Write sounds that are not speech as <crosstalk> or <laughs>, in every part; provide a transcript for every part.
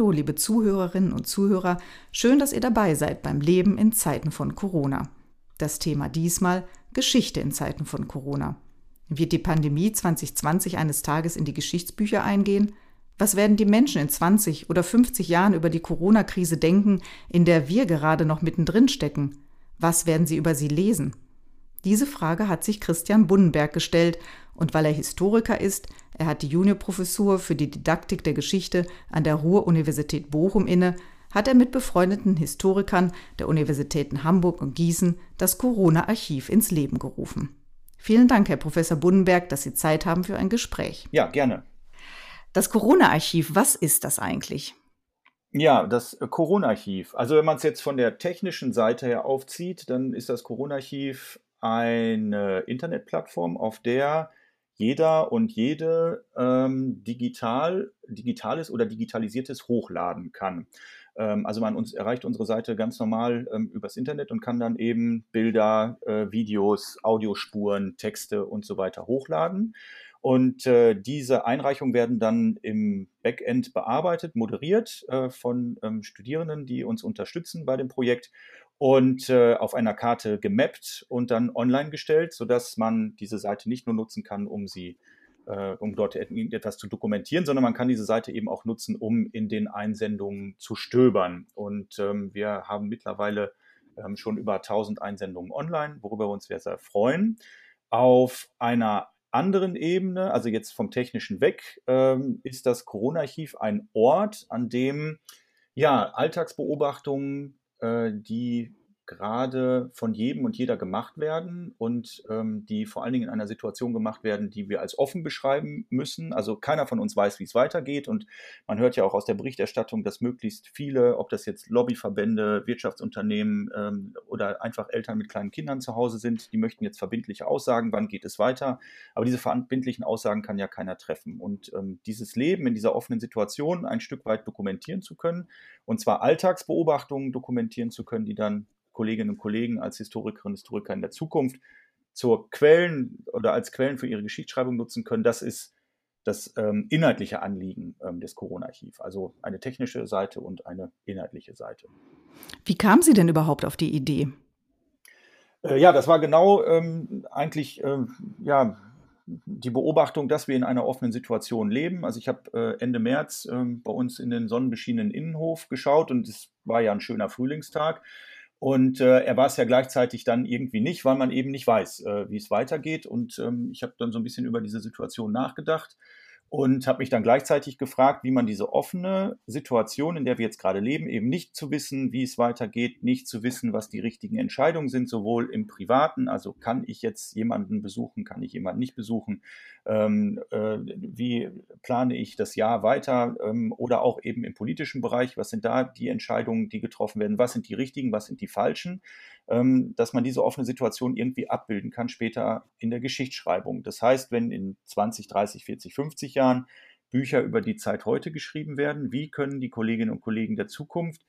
Hallo, liebe Zuhörerinnen und Zuhörer, schön, dass ihr dabei seid beim Leben in Zeiten von Corona. Das Thema diesmal Geschichte in Zeiten von Corona. Wird die Pandemie 2020 eines Tages in die Geschichtsbücher eingehen? Was werden die Menschen in 20 oder 50 Jahren über die Corona-Krise denken, in der wir gerade noch mittendrin stecken? Was werden sie über sie lesen? Diese Frage hat sich Christian Bunnenberg gestellt und weil er Historiker ist, er hat die Juniorprofessur für die Didaktik der Geschichte an der Ruhr-Universität Bochum inne, hat er mit befreundeten Historikern der Universitäten Hamburg und Gießen das Corona-Archiv ins Leben gerufen. Vielen Dank, Herr Professor Bunnenberg, dass Sie Zeit haben für ein Gespräch. Ja, gerne. Das Corona-Archiv, was ist das eigentlich? Ja, das Corona-Archiv. Also wenn man es jetzt von der technischen Seite her aufzieht, dann ist das Corona-Archiv eine Internetplattform, auf der jeder und jede ähm, digital, digitales oder digitalisiertes hochladen kann. Ähm, also man uns erreicht unsere Seite ganz normal ähm, übers Internet und kann dann eben Bilder, äh, Videos, Audiospuren, Texte und so weiter hochladen. Und äh, diese Einreichungen werden dann im Backend bearbeitet, moderiert äh, von ähm, Studierenden, die uns unterstützen bei dem Projekt und äh, auf einer Karte gemappt und dann online gestellt, sodass man diese Seite nicht nur nutzen kann, um sie äh, um dort etwas zu dokumentieren, sondern man kann diese Seite eben auch nutzen, um in den Einsendungen zu stöbern. Und ähm, wir haben mittlerweile ähm, schon über 1000 Einsendungen online, worüber wir uns sehr, sehr freuen. Auf einer anderen Ebene, also jetzt vom technischen weg, ähm, ist das Corona-Archiv ein Ort, an dem ja, Alltagsbeobachtungen, die gerade von jedem und jeder gemacht werden und ähm, die vor allen Dingen in einer Situation gemacht werden, die wir als offen beschreiben müssen. Also keiner von uns weiß, wie es weitergeht und man hört ja auch aus der Berichterstattung, dass möglichst viele, ob das jetzt Lobbyverbände, Wirtschaftsunternehmen ähm, oder einfach Eltern mit kleinen Kindern zu Hause sind, die möchten jetzt verbindliche Aussagen, wann geht es weiter. Aber diese verbindlichen Aussagen kann ja keiner treffen. Und ähm, dieses Leben in dieser offenen Situation ein Stück weit dokumentieren zu können und zwar Alltagsbeobachtungen dokumentieren zu können, die dann Kolleginnen und Kollegen als Historikerinnen und Historiker in der Zukunft zur Quellen oder als Quellen für ihre Geschichtsschreibung nutzen können, das ist das ähm, inhaltliche Anliegen ähm, des Corona-Archiv. Also eine technische Seite und eine inhaltliche Seite. Wie kam Sie denn überhaupt auf die Idee? Äh, ja, das war genau ähm, eigentlich ähm, ja, die Beobachtung, dass wir in einer offenen Situation leben. Also ich habe äh, Ende März äh, bei uns in den sonnenbeschienenen Innenhof geschaut und es war ja ein schöner Frühlingstag. Und äh, er war es ja gleichzeitig dann irgendwie nicht, weil man eben nicht weiß, äh, wie es weitergeht. Und ähm, ich habe dann so ein bisschen über diese Situation nachgedacht und habe mich dann gleichzeitig gefragt, wie man diese offene Situation, in der wir jetzt gerade leben, eben nicht zu wissen, wie es weitergeht, nicht zu wissen, was die richtigen Entscheidungen sind, sowohl im privaten, also kann ich jetzt jemanden besuchen, kann ich jemanden nicht besuchen, ähm, äh, wie plane ich das Jahr weiter ähm, oder auch eben im politischen Bereich, was sind da die Entscheidungen, die getroffen werden, was sind die richtigen, was sind die falschen, dass man diese offene Situation irgendwie abbilden kann später in der Geschichtsschreibung. Das heißt, wenn in 20, 30, 40, 50 Jahren Bücher über die Zeit heute geschrieben werden, wie können die Kolleginnen und Kollegen der Zukunft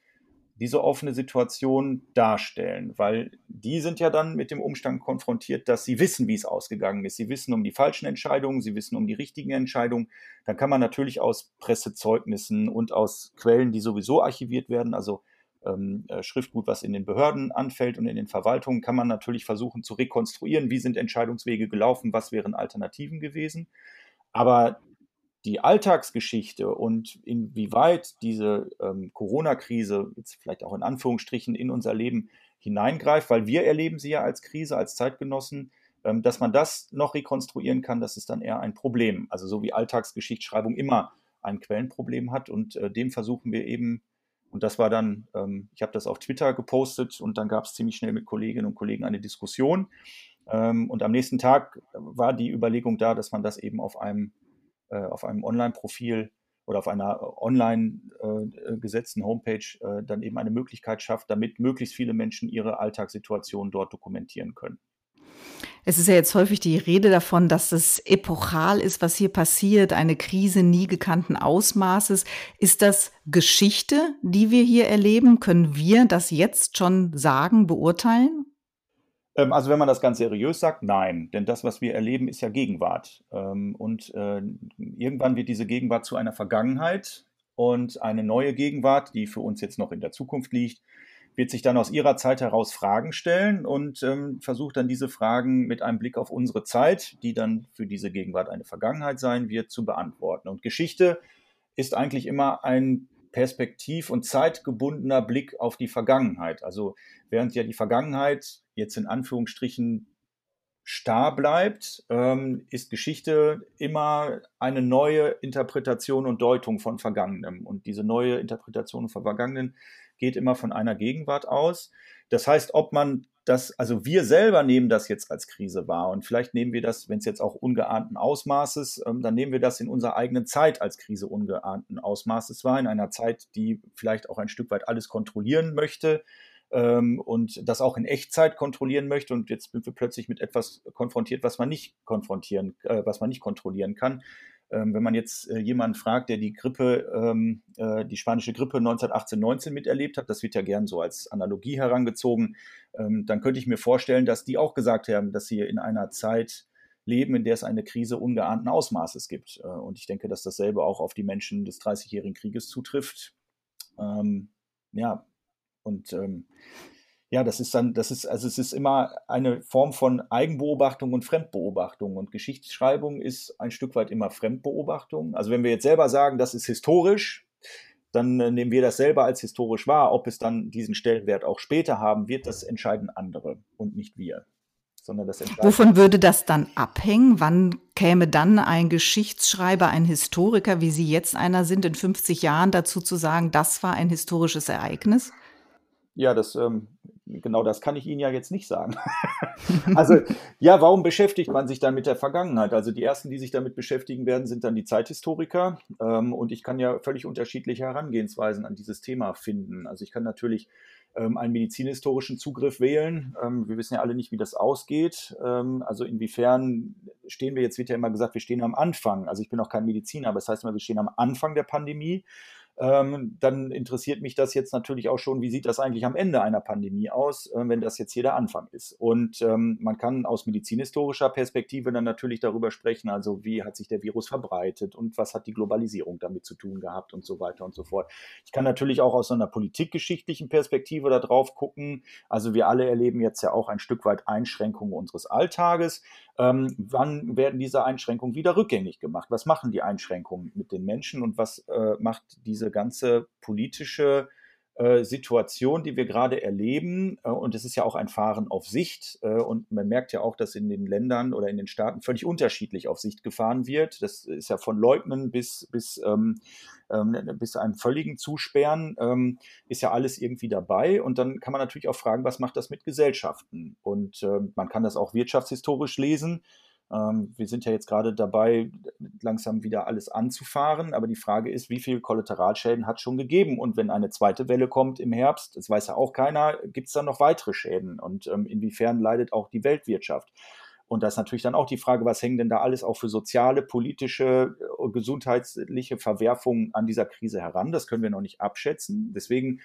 diese offene Situation darstellen, weil die sind ja dann mit dem Umstand konfrontiert, dass sie wissen, wie es ausgegangen ist. Sie wissen um die falschen Entscheidungen, sie wissen um die richtigen Entscheidungen. Dann kann man natürlich aus Pressezeugnissen und aus Quellen, die sowieso archiviert werden, also ähm, äh, Schriftgut, was in den Behörden anfällt und in den Verwaltungen, kann man natürlich versuchen zu rekonstruieren, wie sind Entscheidungswege gelaufen, was wären Alternativen gewesen. Aber die Alltagsgeschichte und inwieweit diese ähm, Corona-Krise jetzt vielleicht auch in Anführungsstrichen in unser Leben hineingreift, weil wir erleben sie ja als Krise, als Zeitgenossen, ähm, dass man das noch rekonstruieren kann, das ist dann eher ein Problem. Also so wie Alltagsgeschichtsschreibung immer ein Quellenproblem hat und äh, dem versuchen wir eben, und das war dann, ähm, ich habe das auf Twitter gepostet und dann gab es ziemlich schnell mit Kolleginnen und Kollegen eine Diskussion. Ähm, und am nächsten Tag war die Überlegung da, dass man das eben auf einem äh, einem Online-Profil oder auf einer online äh, gesetzten Homepage äh, dann eben eine Möglichkeit schafft, damit möglichst viele Menschen ihre Alltagssituation dort dokumentieren können. Es ist ja jetzt häufig die Rede davon, dass es epochal ist, was hier passiert, eine Krise nie gekannten Ausmaßes. Ist das Geschichte, die wir hier erleben? Können wir das jetzt schon sagen, beurteilen? Ähm, also wenn man das ganz seriös sagt, nein, denn das, was wir erleben, ist ja Gegenwart. Ähm, und äh, irgendwann wird diese Gegenwart zu einer Vergangenheit. und eine neue Gegenwart, die für uns jetzt noch in der Zukunft liegt, wird sich dann aus ihrer Zeit heraus Fragen stellen und ähm, versucht dann diese Fragen mit einem Blick auf unsere Zeit, die dann für diese Gegenwart eine Vergangenheit sein wird, zu beantworten. Und Geschichte ist eigentlich immer ein perspektiv- und zeitgebundener Blick auf die Vergangenheit. Also während ja die Vergangenheit jetzt in Anführungsstrichen starr bleibt, ähm, ist Geschichte immer eine neue Interpretation und Deutung von Vergangenem. Und diese neue Interpretation von Vergangenen geht immer von einer Gegenwart aus. Das heißt, ob man das, also wir selber nehmen das jetzt als Krise wahr und vielleicht nehmen wir das, wenn es jetzt auch ungeahnten Ausmaßes, ähm, dann nehmen wir das in unserer eigenen Zeit als Krise ungeahnten Ausmaßes wahr, in einer Zeit, die vielleicht auch ein Stück weit alles kontrollieren möchte ähm, und das auch in Echtzeit kontrollieren möchte und jetzt sind wir plötzlich mit etwas konfrontiert, was man nicht konfrontieren, äh, was man nicht kontrollieren kann. Ähm, wenn man jetzt äh, jemanden fragt, der die Grippe, ähm, äh, die spanische Grippe 1918, 19 miterlebt hat, das wird ja gern so als Analogie herangezogen, ähm, dann könnte ich mir vorstellen, dass die auch gesagt haben, dass sie in einer Zeit leben, in der es eine Krise ungeahnten Ausmaßes gibt. Äh, und ich denke, dass dasselbe auch auf die Menschen des Dreißigjährigen Krieges zutrifft. Ja, und ja, das ist dann, das ist, also es ist immer eine Form von Eigenbeobachtung und Fremdbeobachtung. Und Geschichtsschreibung ist ein Stück weit immer Fremdbeobachtung. Also wenn wir jetzt selber sagen, das ist historisch, dann äh, nehmen wir das selber als historisch wahr. Ob es dann diesen Stellenwert auch später haben wird, das entscheiden andere und nicht wir. Sondern das Wovon würde das dann abhängen? Wann käme dann ein Geschichtsschreiber, ein Historiker, wie Sie jetzt einer sind, in 50 Jahren dazu zu sagen, das war ein historisches Ereignis? Ja, das, ähm, genau das kann ich Ihnen ja jetzt nicht sagen. <laughs> also, ja, warum beschäftigt man sich dann mit der Vergangenheit? Also, die ersten, die sich damit beschäftigen werden, sind dann die Zeithistoriker. Ähm, und ich kann ja völlig unterschiedliche Herangehensweisen an dieses Thema finden. Also, ich kann natürlich ähm, einen medizinhistorischen Zugriff wählen. Ähm, wir wissen ja alle nicht, wie das ausgeht. Ähm, also, inwiefern stehen wir jetzt, wird ja immer gesagt, wir stehen am Anfang. Also, ich bin auch kein Mediziner, aber es das heißt immer, wir stehen am Anfang der Pandemie ähm, dann interessiert mich das jetzt natürlich auch schon, wie sieht das eigentlich am Ende einer Pandemie aus, äh, wenn das jetzt hier der Anfang ist. Und ähm, man kann aus medizinhistorischer Perspektive dann natürlich darüber sprechen, also wie hat sich der Virus verbreitet und was hat die Globalisierung damit zu tun gehabt und so weiter und so fort. Ich kann natürlich auch aus einer politikgeschichtlichen Perspektive da drauf gucken. Also wir alle erleben jetzt ja auch ein Stück weit Einschränkungen unseres Alltages. Ähm, wann werden diese Einschränkungen wieder rückgängig gemacht? Was machen die Einschränkungen mit den Menschen und was äh, macht diese ganze politische Situation, die wir gerade erleben. Äh, und es ist ja auch ein Fahren auf Sicht. Äh, und man merkt ja auch, dass in den Ländern oder in den Staaten völlig unterschiedlich auf Sicht gefahren wird. Das ist ja von Leugnen bis, bis, ähm, ähm, bis einem völligen Zusperren, ähm, ist ja alles irgendwie dabei. Und dann kann man natürlich auch fragen, was macht das mit Gesellschaften? Und ähm, man kann das auch wirtschaftshistorisch lesen. Ähm, wir sind ja jetzt gerade dabei, langsam wieder alles anzufahren. Aber die Frage ist, wie viele Kollateralschäden hat es schon gegeben? Und wenn eine zweite Welle kommt im Herbst, das weiß ja auch keiner, gibt es dann noch weitere Schäden? Und ähm, inwiefern leidet auch die Weltwirtschaft? Und da ist natürlich dann auch die Frage, was hängen denn da alles auch für soziale, politische, äh, gesundheitliche Verwerfungen an dieser Krise heran? Das können wir noch nicht abschätzen. Deswegen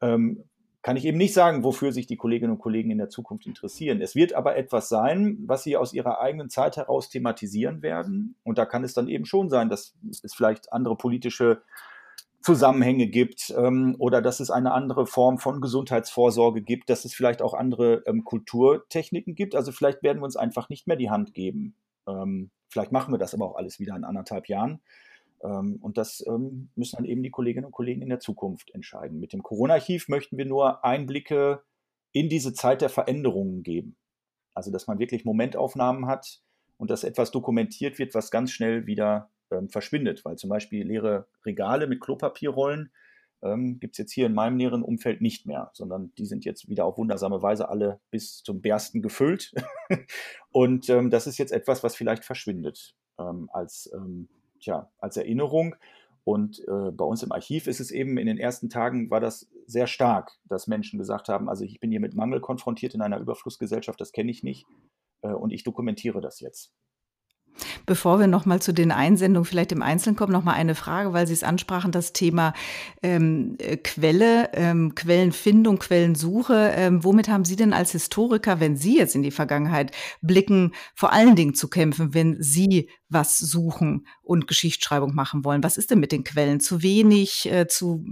ähm, kann ich eben nicht sagen, wofür sich die Kolleginnen und Kollegen in der Zukunft interessieren. Es wird aber etwas sein, was sie aus ihrer eigenen Zeit heraus thematisieren werden. Und da kann es dann eben schon sein, dass es vielleicht andere politische Zusammenhänge gibt ähm, oder dass es eine andere Form von Gesundheitsvorsorge gibt, dass es vielleicht auch andere ähm, Kulturtechniken gibt. Also vielleicht werden wir uns einfach nicht mehr die Hand geben. Ähm, vielleicht machen wir das aber auch alles wieder in anderthalb Jahren. Ähm, und das ähm, müssen dann eben die Kolleginnen und Kollegen in der Zukunft entscheiden. Mit dem Corona-Archiv möchten wir nur Einblicke in diese Zeit der Veränderungen geben. Also, dass man wirklich Momentaufnahmen hat und dass etwas dokumentiert wird, was ganz schnell wieder ähm, verschwindet. Weil zum Beispiel leere Regale mit Klopapierrollen ähm, gibt es jetzt hier in meinem näheren Umfeld nicht mehr, sondern die sind jetzt wieder auf wundersame Weise alle bis zum Bersten gefüllt. <laughs> und ähm, das ist jetzt etwas, was vielleicht verschwindet ähm, als tja, als Erinnerung. Und äh, bei uns im Archiv ist es eben, in den ersten Tagen war das sehr stark, dass Menschen gesagt haben, also ich bin hier mit Mangel konfrontiert in einer Überflussgesellschaft, das kenne ich nicht äh, und ich dokumentiere das jetzt. Bevor wir nochmal zu den Einsendungen vielleicht im Einzelnen kommen, nochmal eine Frage, weil Sie es ansprachen, das Thema ähm, äh, Quelle, ähm, Quellenfindung, Quellensuche. Ähm, womit haben Sie denn als Historiker, wenn Sie jetzt in die Vergangenheit blicken, vor allen Dingen zu kämpfen, wenn Sie was suchen und Geschichtsschreibung machen wollen? Was ist denn mit den Quellen? Zu wenig, äh, zu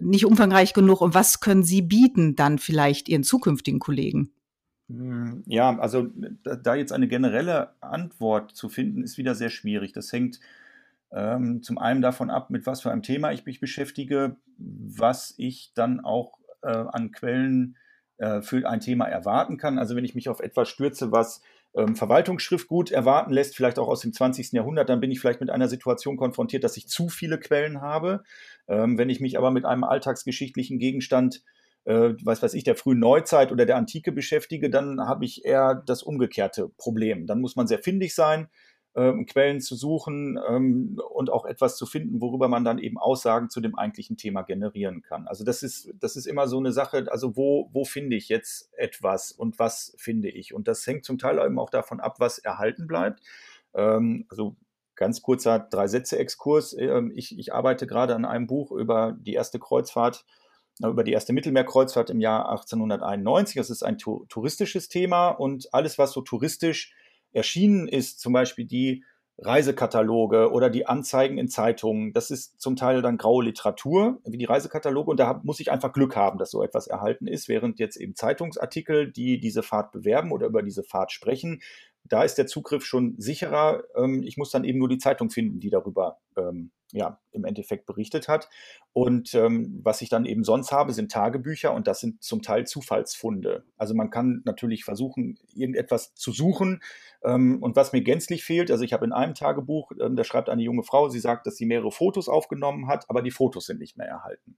nicht umfangreich genug? Und was können Sie bieten dann vielleicht Ihren zukünftigen Kollegen? Ja, also da jetzt eine generelle Antwort zu finden, ist wieder sehr schwierig. Das hängt ähm, zum einen davon ab, mit was für einem Thema ich mich beschäftige, was ich dann auch äh, an Quellen äh, für ein Thema erwarten kann. Also wenn ich mich auf etwas stürze, was ähm, Verwaltungsschriftgut erwarten lässt, vielleicht auch aus dem 20. Jahrhundert, dann bin ich vielleicht mit einer Situation konfrontiert, dass ich zu viele Quellen habe. Ähm, wenn ich mich aber mit einem alltagsgeschichtlichen Gegenstand äh, was weiß ich, der frühen Neuzeit oder der Antike beschäftige, dann habe ich eher das umgekehrte Problem. Dann muss man sehr findig sein, ähm, Quellen zu suchen ähm, und auch etwas zu finden, worüber man dann eben Aussagen zu dem eigentlichen Thema generieren kann. Also das ist, das ist immer so eine Sache, also wo, wo finde ich jetzt etwas und was finde ich? Und das hängt zum Teil eben auch davon ab, was erhalten bleibt. Ähm, also ganz kurzer Drei-Sätze-Exkurs. Ähm, ich, ich arbeite gerade an einem Buch über die erste Kreuzfahrt über die erste Mittelmeerkreuzfahrt im Jahr 1891. Das ist ein touristisches Thema und alles, was so touristisch erschienen ist, zum Beispiel die Reisekataloge oder die Anzeigen in Zeitungen, das ist zum Teil dann graue Literatur, wie die Reisekataloge. Und da muss ich einfach Glück haben, dass so etwas erhalten ist, während jetzt eben Zeitungsartikel, die diese Fahrt bewerben oder über diese Fahrt sprechen, da ist der Zugriff schon sicherer. Ähm, ich muss dann eben nur die Zeitung finden, die darüber ähm, ja, im Endeffekt berichtet hat. Und ähm, was ich dann eben sonst habe, sind Tagebücher und das sind zum Teil Zufallsfunde. Also man kann natürlich versuchen, irgendetwas zu suchen. Ähm, und was mir gänzlich fehlt, also ich habe in einem Tagebuch, ähm, da schreibt eine junge Frau, sie sagt, dass sie mehrere Fotos aufgenommen hat, aber die Fotos sind nicht mehr erhalten.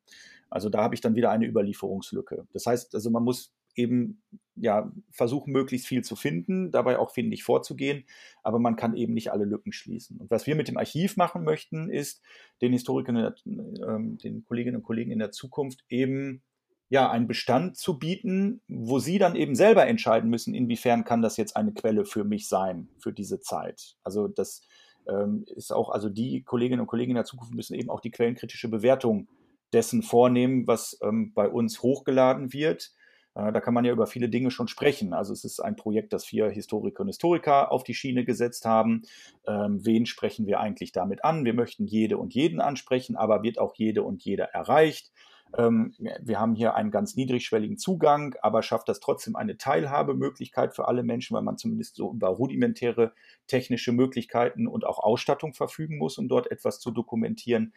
Also da habe ich dann wieder eine Überlieferungslücke. Das heißt, also man muss eben ja, versuchen, möglichst viel zu finden, dabei auch findig vorzugehen, aber man kann eben nicht alle Lücken schließen. Und was wir mit dem Archiv machen möchten, ist den Historikern, äh, den Kolleginnen und Kollegen in der Zukunft eben ja, einen Bestand zu bieten, wo sie dann eben selber entscheiden müssen, inwiefern kann das jetzt eine Quelle für mich sein, für diese Zeit. Also das ähm, ist auch, also die Kolleginnen und Kollegen in der Zukunft müssen eben auch die quellenkritische Bewertung dessen vornehmen, was ähm, bei uns hochgeladen wird da kann man ja über viele Dinge schon sprechen. Also es ist ein Projekt, das vier Historiker und Historiker auf die Schiene gesetzt haben. Ähm, wen sprechen wir eigentlich damit an? Wir möchten jede und jeden ansprechen, aber wird auch jede und jeder erreicht? Ähm, wir haben hier einen ganz niedrigschwelligen Zugang, aber schafft das trotzdem eine Teilhabemöglichkeit für alle Menschen, weil man zumindest so über rudimentäre technische Möglichkeiten und auch Ausstattung verfügen muss, um dort etwas zu dokumentieren.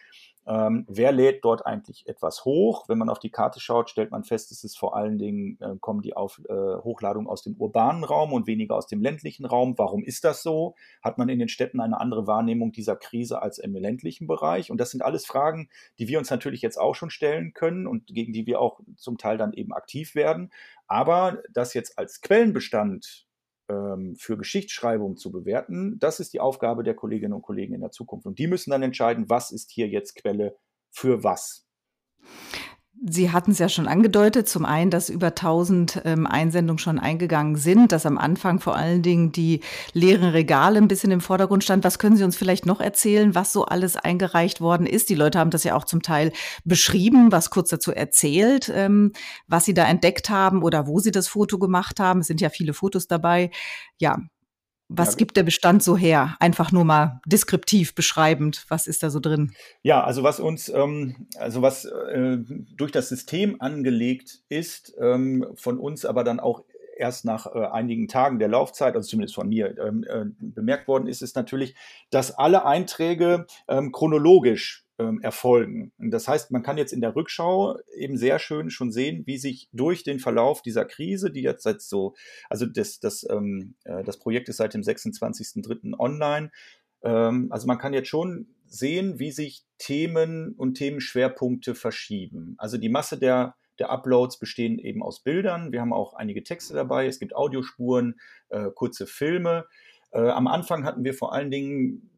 Ähm, wer lädt dort eigentlich etwas hoch? Wenn man auf die Karte schaut, stellt man fest, es ist vor allen Dingen, äh, kommen die auf, äh, Hochladungen aus dem urbanen Raum und weniger aus dem ländlichen Raum. Warum ist das so? Hat man in den Städten eine andere Wahrnehmung dieser Krise als im ländlichen Bereich? Und das sind alles Fragen, die wir uns natürlich jetzt auch schon stellen können und gegen die wir auch zum Teil dann eben aktiv werden. Aber das jetzt als Quellenbestand für Geschichtsschreibung zu bewerten, das ist die Aufgabe der Kolleginnen und Kollegen in der Zukunft. Und die müssen dann entscheiden, was ist hier jetzt Quelle für was. Sie hatten es ja schon angedeutet, zum einen, dass über 1000 ähm, Einsendungen schon eingegangen sind, dass am Anfang vor allen Dingen die leeren Regale ein bisschen im Vordergrund stand. Was können Sie uns vielleicht noch erzählen, was so alles eingereicht worden ist? Die Leute haben das ja auch zum Teil beschrieben, was kurz dazu erzählt, ähm, was sie da entdeckt haben oder wo sie das Foto gemacht haben. Es sind ja viele Fotos dabei. Ja, was ja, gibt der Bestand so her? Einfach nur mal deskriptiv beschreibend. Was ist da so drin? Ja, also was uns, ähm, also was äh, durch das System angelegt ist, ähm, von uns aber dann auch erst nach äh, einigen Tagen der Laufzeit, also zumindest von mir, ähm, äh, bemerkt worden ist, ist natürlich, dass alle Einträge ähm, chronologisch ähm, erfolgen. Das heißt, man kann jetzt in der Rückschau eben sehr schön schon sehen, wie sich durch den Verlauf dieser Krise, die jetzt seit so, also das, das, ähm, äh, das Projekt ist seit dem 26.03. online, ähm, also man kann jetzt schon sehen, wie sich Themen und Themenschwerpunkte verschieben. Also die Masse der der Uploads bestehen eben aus Bildern. Wir haben auch einige Texte dabei. Es gibt Audiospuren, äh, kurze Filme. Äh, am Anfang hatten wir vor allen Dingen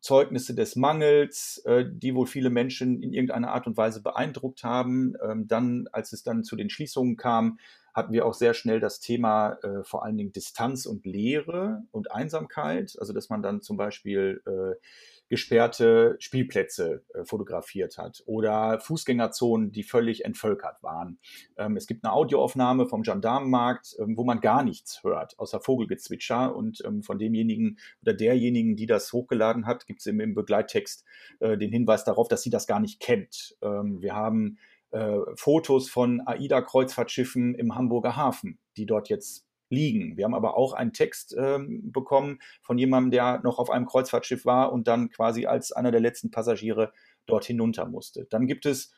Zeugnisse des Mangels, äh, die wohl viele Menschen in irgendeiner Art und Weise beeindruckt haben. Ähm, dann, als es dann zu den Schließungen kam, hatten wir auch sehr schnell das Thema äh, vor allen Dingen Distanz und Leere und Einsamkeit. Also dass man dann zum Beispiel äh, gesperrte Spielplätze äh, fotografiert hat oder Fußgängerzonen, die völlig entvölkert waren. Ähm, es gibt eine Audioaufnahme vom Gendarmenmarkt, ähm, wo man gar nichts hört, außer Vogelgezwitscher. Und ähm, von demjenigen oder derjenigen, die das hochgeladen hat, gibt es im, im Begleittext äh, den Hinweis darauf, dass sie das gar nicht kennt. Ähm, wir haben äh, Fotos von AIDA-Kreuzfahrtschiffen im Hamburger Hafen, die dort jetzt liegen. Wir haben aber auch einen Text ähm, bekommen von jemandem, der noch auf einem Kreuzfahrtschiff war und dann quasi als einer der letzten Passagiere dort hinunter musste. Dann gibt es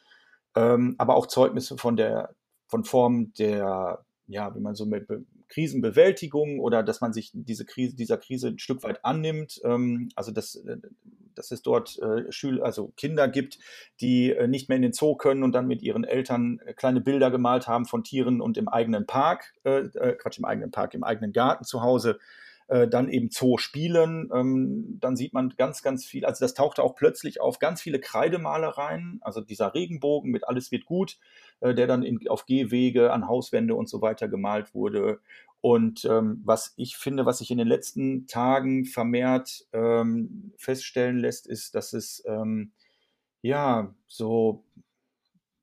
ähm, aber auch Zeugnisse von der von Formen der, ja, wie man so mit Krisenbewältigung oder dass man sich diese Krise, dieser Krise ein Stück weit annimmt. Ähm, also dass, äh, dass es dort äh, Schüler, also Kinder gibt, die äh, nicht mehr in den Zoo können und dann mit ihren Eltern kleine Bilder gemalt haben von Tieren und im eigenen Park, äh, Quatsch, im eigenen Park, im eigenen Garten zu Hause dann eben Zoo spielen. Ähm, dann sieht man ganz, ganz viel, also das tauchte auch plötzlich auf ganz viele Kreidemalereien, also dieser Regenbogen mit Alles wird gut, äh, der dann in, auf Gehwege, an Hauswände und so weiter gemalt wurde. Und ähm, was ich finde, was sich in den letzten Tagen vermehrt ähm, feststellen lässt, ist, dass es ähm, ja so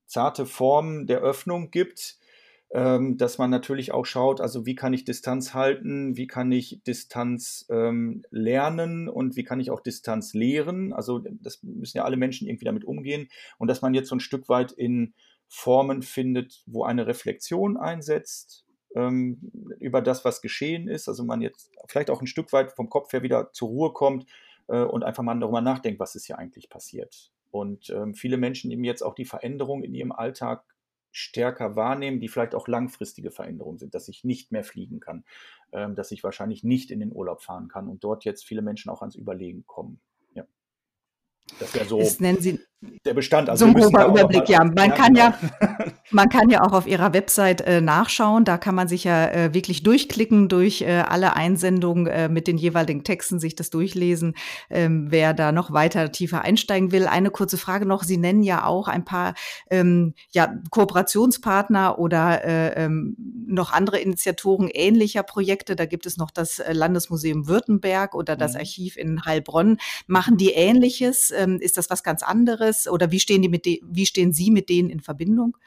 zarte Formen der Öffnung gibt, ähm, dass man natürlich auch schaut, also wie kann ich Distanz halten, wie kann ich Distanz ähm, lernen und wie kann ich auch Distanz lehren. Also das müssen ja alle Menschen irgendwie damit umgehen und dass man jetzt so ein Stück weit in Formen findet, wo eine Reflexion einsetzt, ähm, über das, was geschehen ist. Also man jetzt vielleicht auch ein Stück weit vom Kopf her wieder zur Ruhe kommt äh, und einfach mal darüber nachdenkt, was ist hier eigentlich passiert. Und ähm, viele Menschen eben jetzt auch die Veränderung in ihrem Alltag stärker wahrnehmen, die vielleicht auch langfristige Veränderungen sind, dass ich nicht mehr fliegen kann, ähm, dass ich wahrscheinlich nicht in den Urlaub fahren kann und dort jetzt viele Menschen auch ans Überlegen kommen. Ja. Das wäre so. Das nennen Sie der Bestand. Also so ein grober Überblick, ja. Man kann ja, man kann ja auch auf Ihrer Website äh, nachschauen. Da kann man sich ja äh, wirklich durchklicken durch äh, alle Einsendungen äh, mit den jeweiligen Texten, sich das durchlesen. Ähm, wer da noch weiter tiefer einsteigen will. Eine kurze Frage noch. Sie nennen ja auch ein paar ähm, ja, Kooperationspartner oder äh, ähm, noch andere Initiatoren ähnlicher Projekte. Da gibt es noch das äh, Landesmuseum Württemberg oder das mhm. Archiv in Heilbronn. Machen die Ähnliches? Ähm, ist das was ganz anderes? Anderes oder wie stehen, die mit wie stehen Sie mit denen in Verbindung?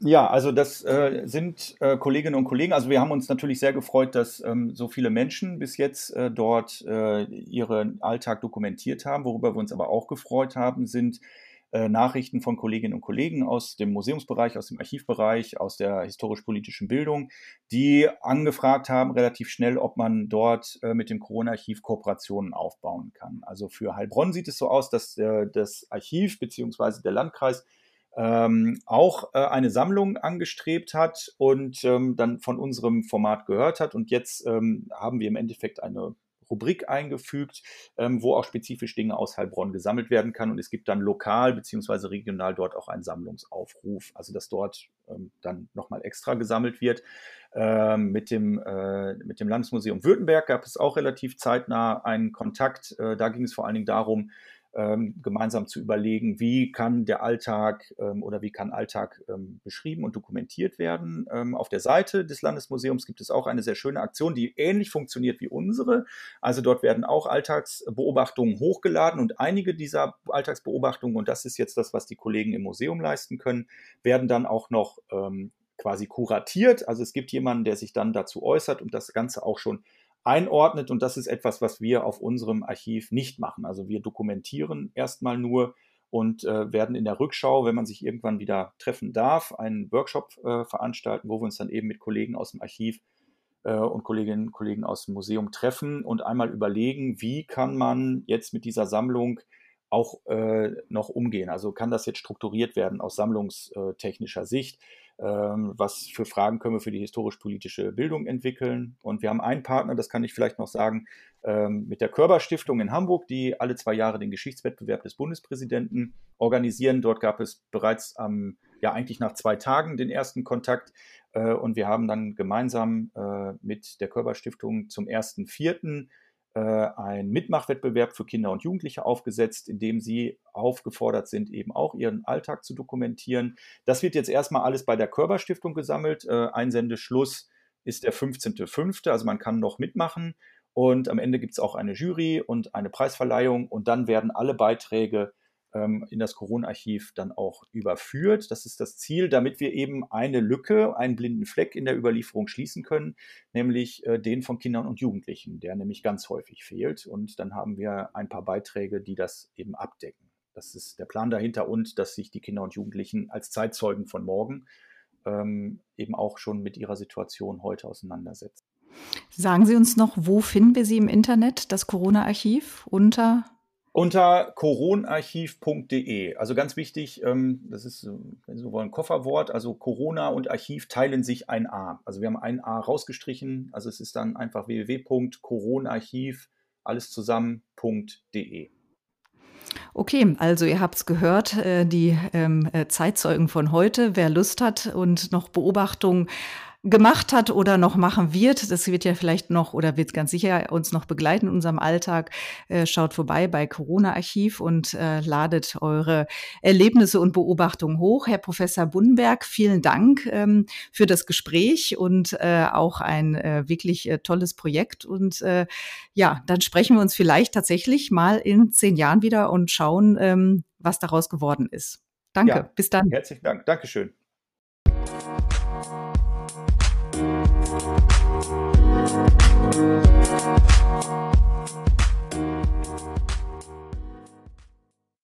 Ja, also das äh, sind äh, Kolleginnen und Kollegen. Also wir haben uns natürlich sehr gefreut, dass ähm, so viele Menschen bis jetzt äh, dort äh, ihren Alltag dokumentiert haben. Worüber wir uns aber auch gefreut haben, sind äh, Nachrichten von Kolleginnen und Kollegen aus dem Museumsbereich, aus dem Archivbereich, aus der historisch-politischen Bildung, die angefragt haben relativ schnell, ob man dort äh, mit dem Corona-Archiv Kooperationen aufbauen kann. Also für Heilbronn sieht es so aus, dass äh, das Archiv bzw. der Landkreis ähm, auch äh, eine Sammlung angestrebt hat und ähm, dann von unserem Format gehört hat. Und jetzt ähm, haben wir im Endeffekt eine Rubrik eingefügt, ähm, wo auch spezifisch Dinge aus Heilbronn gesammelt werden kann. Und es gibt dann lokal beziehungsweise regional dort auch einen Sammlungsaufruf, also dass dort ähm, dann nochmal extra gesammelt wird. Ähm, mit, dem, äh, mit dem Landesmuseum Württemberg gab es auch relativ zeitnah einen Kontakt. Äh, da ging es vor allen Dingen darum, gemeinsam zu überlegen, wie kann der Alltag ähm, oder wie kann Alltag ähm, beschrieben und dokumentiert werden. Ähm, auf der Seite des Landesmuseums gibt es auch eine sehr schöne Aktion, die ähnlich funktioniert wie unsere. Also dort werden auch Alltagsbeobachtungen hochgeladen und einige dieser Alltagsbeobachtungen, und das ist jetzt das, was die Kollegen im Museum leisten können, werden dann auch noch ähm, quasi kuratiert. Also es gibt jemanden, der sich dann dazu äußert und das Ganze auch schon einordnet. Und das ist etwas, was wir auf unserem Archiv nicht machen. Also wir dokumentieren erstmal nur und äh, werden in der Rückschau, wenn man sich irgendwann wieder treffen darf, einen Workshop äh, veranstalten, wo wir uns dann eben mit Kollegen aus dem Archiv äh, und Kolleginnen und Kollegen aus dem Museum treffen und einmal überlegen, wie kann man jetzt mit dieser Sammlung auch äh, noch umgehen. Also kann das jetzt strukturiert werden aus sammlungstechnischer Sicht? Ähm, was für Fragen können wir für die historisch-politische Bildung entwickeln? Und wir haben einen Partner, das kann ich vielleicht noch sagen, ähm, mit der Körber Stiftung in Hamburg, die alle zwei Jahre den Geschichtswettbewerb des Bundespräsidenten organisieren. Dort gab es bereits am, ja eigentlich nach zwei Tagen den ersten Kontakt. Äh, und wir haben dann gemeinsam äh, mit der Körber Stiftung zum ersten Vierten äh, einen Mitmachwettbewerb für Kinder und Jugendliche aufgesetzt, in dem sie aufgefordert sind, eben auch ihren Alltag zu dokumentieren. Das wird jetzt erstmal alles bei der Körperstiftung gesammelt. Äh, Einsendeschluss ist der 15.05., also man kann noch mitmachen. Und am Ende gibt es auch eine Jury und eine Preisverleihung und dann werden alle Beiträge in das Corona-Archiv dann auch überführt. Das ist das Ziel, damit wir eben eine Lücke, einen blinden Fleck in der Überlieferung schließen können, nämlich äh, den von Kindern und Jugendlichen, der nämlich ganz häufig fehlt. Und dann haben wir ein paar Beiträge, die das eben abdecken. Das ist der Plan dahinter und dass sich die Kinder und Jugendlichen als Zeitzeugen von morgen ähm, eben auch schon mit ihrer Situation heute auseinandersetzen. Sagen Sie uns noch, wo finden wir Sie im Internet, das Corona-Archiv? Unter unter coronarchiv.de. Also ganz wichtig, ähm, das ist, wenn Sie wollen, Kofferwort. Also Corona und Archiv teilen sich ein A. Also wir haben ein A rausgestrichen. Also es ist dann einfach www.coronarchiv, alles zusammen.de. Okay, also ihr habt es gehört, äh, die ähm, äh, Zeitzeugen von heute. Wer Lust hat und noch Beobachtungen gemacht hat oder noch machen wird. Das wird ja vielleicht noch oder wird ganz sicher uns noch begleiten in unserem Alltag. Äh, schaut vorbei bei Corona Archiv und äh, ladet eure Erlebnisse und Beobachtungen hoch. Herr Professor Bundenberg, vielen Dank ähm, für das Gespräch und äh, auch ein äh, wirklich äh, tolles Projekt. Und ja, dann sprechen wir uns vielleicht tatsächlich mal in zehn Jahren wieder und schauen, ähm, was daraus geworden ist. Danke, ja, bis dann. Herzlichen Dank, Dankeschön. Thank you.